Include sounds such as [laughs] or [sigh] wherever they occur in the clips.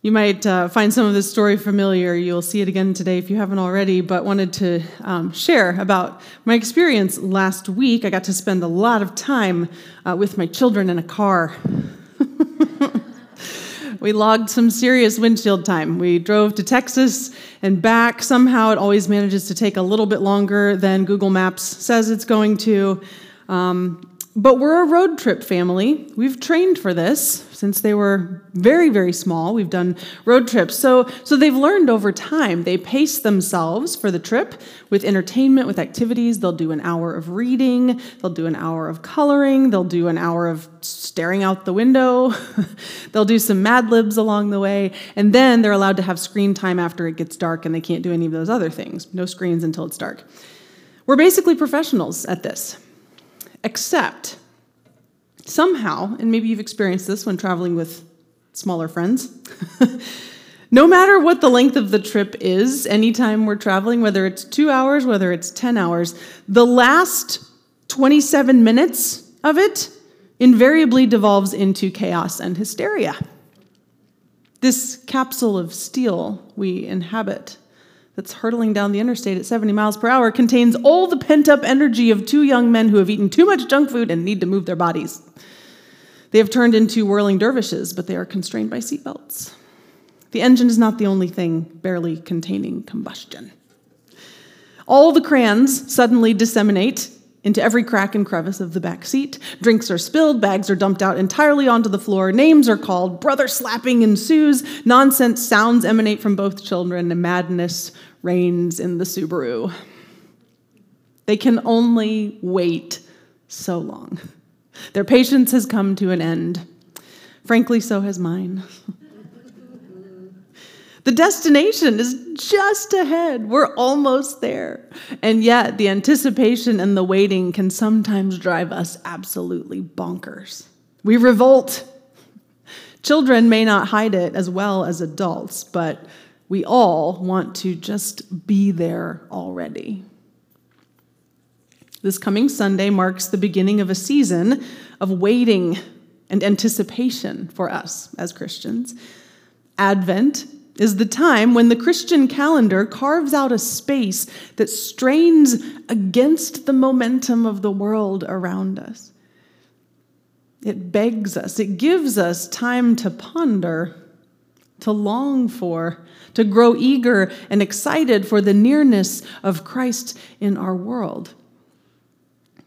You might uh, find some of this story familiar. You'll see it again today if you haven't already, but wanted to um, share about my experience last week. I got to spend a lot of time uh, with my children in a car. [laughs] we logged some serious windshield time. We drove to Texas and back. Somehow it always manages to take a little bit longer than Google Maps says it's going to. Um, but we're a road trip family. We've trained for this since they were very, very small. We've done road trips. So, so they've learned over time. They pace themselves for the trip with entertainment, with activities. They'll do an hour of reading, they'll do an hour of coloring, they'll do an hour of staring out the window, [laughs] they'll do some mad libs along the way, and then they're allowed to have screen time after it gets dark and they can't do any of those other things. No screens until it's dark. We're basically professionals at this. Except, somehow, and maybe you've experienced this when traveling with smaller friends, [laughs] no matter what the length of the trip is, anytime we're traveling, whether it's two hours, whether it's 10 hours, the last 27 minutes of it invariably devolves into chaos and hysteria. This capsule of steel we inhabit that's hurtling down the interstate at 70 miles per hour contains all the pent up energy of two young men who have eaten too much junk food and need to move their bodies. They have turned into whirling dervishes, but they are constrained by seatbelts. The engine is not the only thing barely containing combustion. All the crayons suddenly disseminate into every crack and crevice of the back seat. Drinks are spilled, bags are dumped out entirely onto the floor, names are called, brother slapping ensues, nonsense sounds emanate from both children, and madness reigns in the Subaru. They can only wait so long. Their patience has come to an end. Frankly, so has mine. [laughs] the destination is just ahead. We're almost there. And yet, the anticipation and the waiting can sometimes drive us absolutely bonkers. We revolt. Children may not hide it as well as adults, but we all want to just be there already. This coming Sunday marks the beginning of a season of waiting and anticipation for us as Christians. Advent is the time when the Christian calendar carves out a space that strains against the momentum of the world around us. It begs us, it gives us time to ponder, to long for, to grow eager and excited for the nearness of Christ in our world.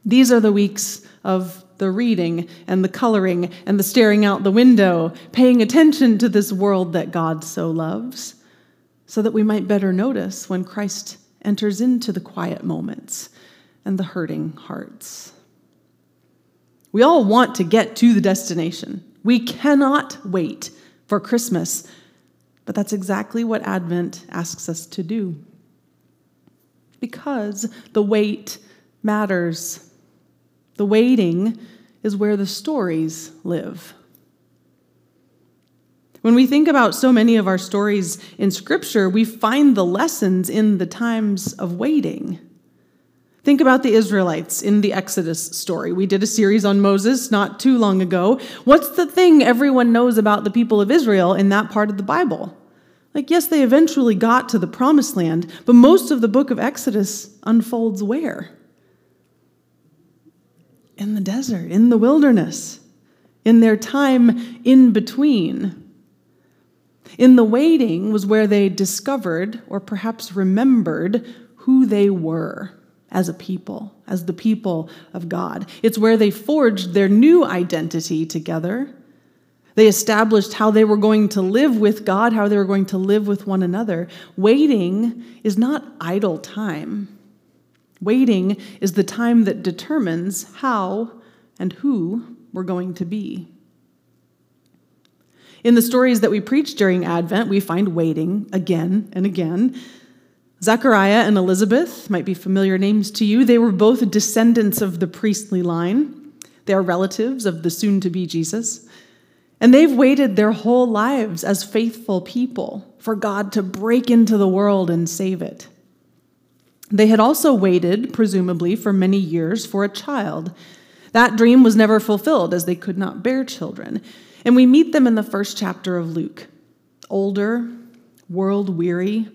These are the weeks of the reading and the coloring and the staring out the window, paying attention to this world that God so loves, so that we might better notice when Christ enters into the quiet moments and the hurting hearts. We all want to get to the destination. We cannot wait for Christmas but that's exactly what Advent asks us to do. Because the wait matters. The waiting is where the stories live. When we think about so many of our stories in Scripture, we find the lessons in the times of waiting. Think about the Israelites in the Exodus story. We did a series on Moses not too long ago. What's the thing everyone knows about the people of Israel in that part of the Bible? Like, yes, they eventually got to the promised land, but most of the book of Exodus unfolds where? In the desert, in the wilderness, in their time in between. In the waiting was where they discovered, or perhaps remembered, who they were as a people, as the people of God. It's where they forged their new identity together. They established how they were going to live with God, how they were going to live with one another. Waiting is not idle time. Waiting is the time that determines how and who we're going to be. In the stories that we preach during Advent, we find waiting again and again. Zechariah and Elizabeth might be familiar names to you. They were both descendants of the priestly line. They are relatives of the soon to be Jesus. And they've waited their whole lives as faithful people for God to break into the world and save it. They had also waited, presumably, for many years for a child. That dream was never fulfilled as they could not bear children. And we meet them in the first chapter of Luke. older, world weary,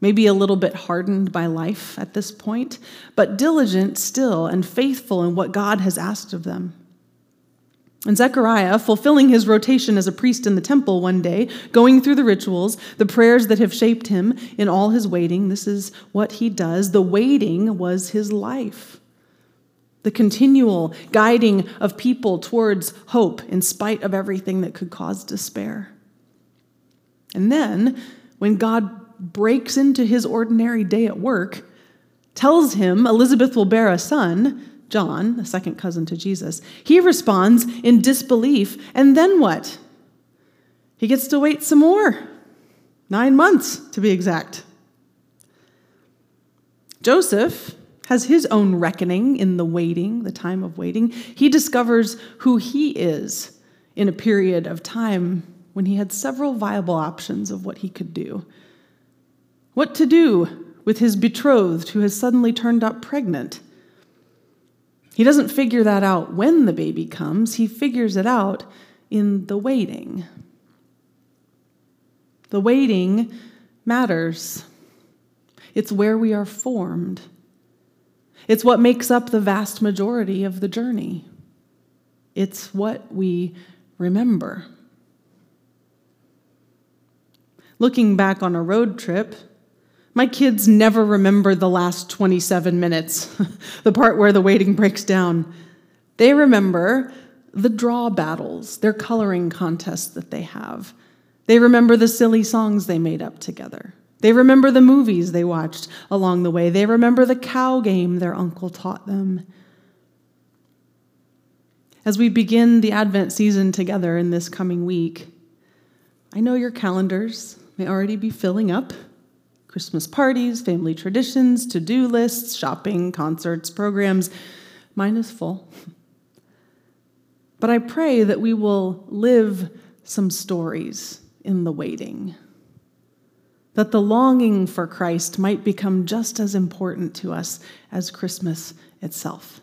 maybe a little bit hardened by life at this point, but diligent still and faithful in what God has asked of them. And Zechariah, fulfilling his rotation as a priest in the temple one day, going through the rituals, the prayers that have shaped him in all his waiting, this is what he does. The waiting was his life. The continual guiding of people towards hope in spite of everything that could cause despair. And then, when God breaks into his ordinary day at work, tells him Elizabeth will bear a son, John, the second cousin to Jesus, he responds in disbelief. And then what? He gets to wait some more. Nine months, to be exact. Joseph has his own reckoning in the waiting, the time of waiting. He discovers who he is in a period of time when he had several viable options of what he could do. What to do with his betrothed who has suddenly turned up pregnant? He doesn't figure that out when the baby comes, he figures it out in the waiting. The waiting matters. It's where we are formed. It's what makes up the vast majority of the journey. It's what we remember. Looking back on a road trip, my kids never remember the last 27 minutes, [laughs] the part where the waiting breaks down. They remember the draw battles, their coloring contests that they have. They remember the silly songs they made up together. They remember the movies they watched along the way. They remember the cow game their uncle taught them. As we begin the Advent season together in this coming week, I know your calendars may already be filling up. Christmas parties, family traditions, to do lists, shopping, concerts, programs. Mine is full. But I pray that we will live some stories in the waiting. That the longing for Christ might become just as important to us as Christmas itself.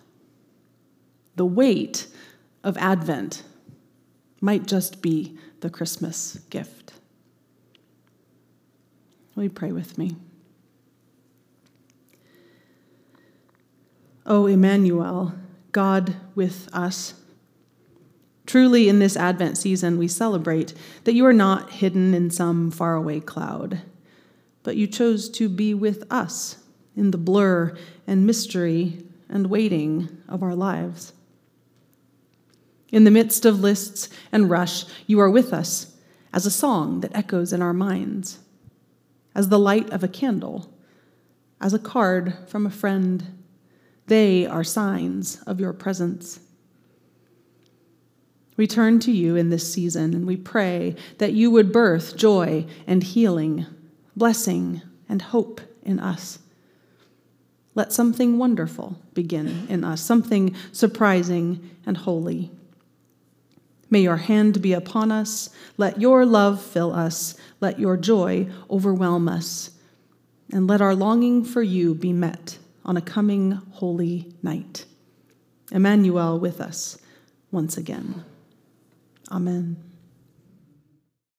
The wait of Advent might just be the Christmas gift. Will you pray with me? O Emmanuel, God with us. Truly, in this Advent season, we celebrate that you are not hidden in some faraway cloud, but you chose to be with us in the blur and mystery and waiting of our lives. In the midst of lists and rush, you are with us as a song that echoes in our minds as the light of a candle, as a card from a friend. They are signs of your presence. We turn to you in this season and we pray that you would birth joy and healing, blessing and hope in us. Let something wonderful begin in us, something surprising and holy. May your hand be upon us. Let your love fill us. Let your joy overwhelm us. And let our longing for you be met on a coming holy night. Emmanuel with us once again. Amen.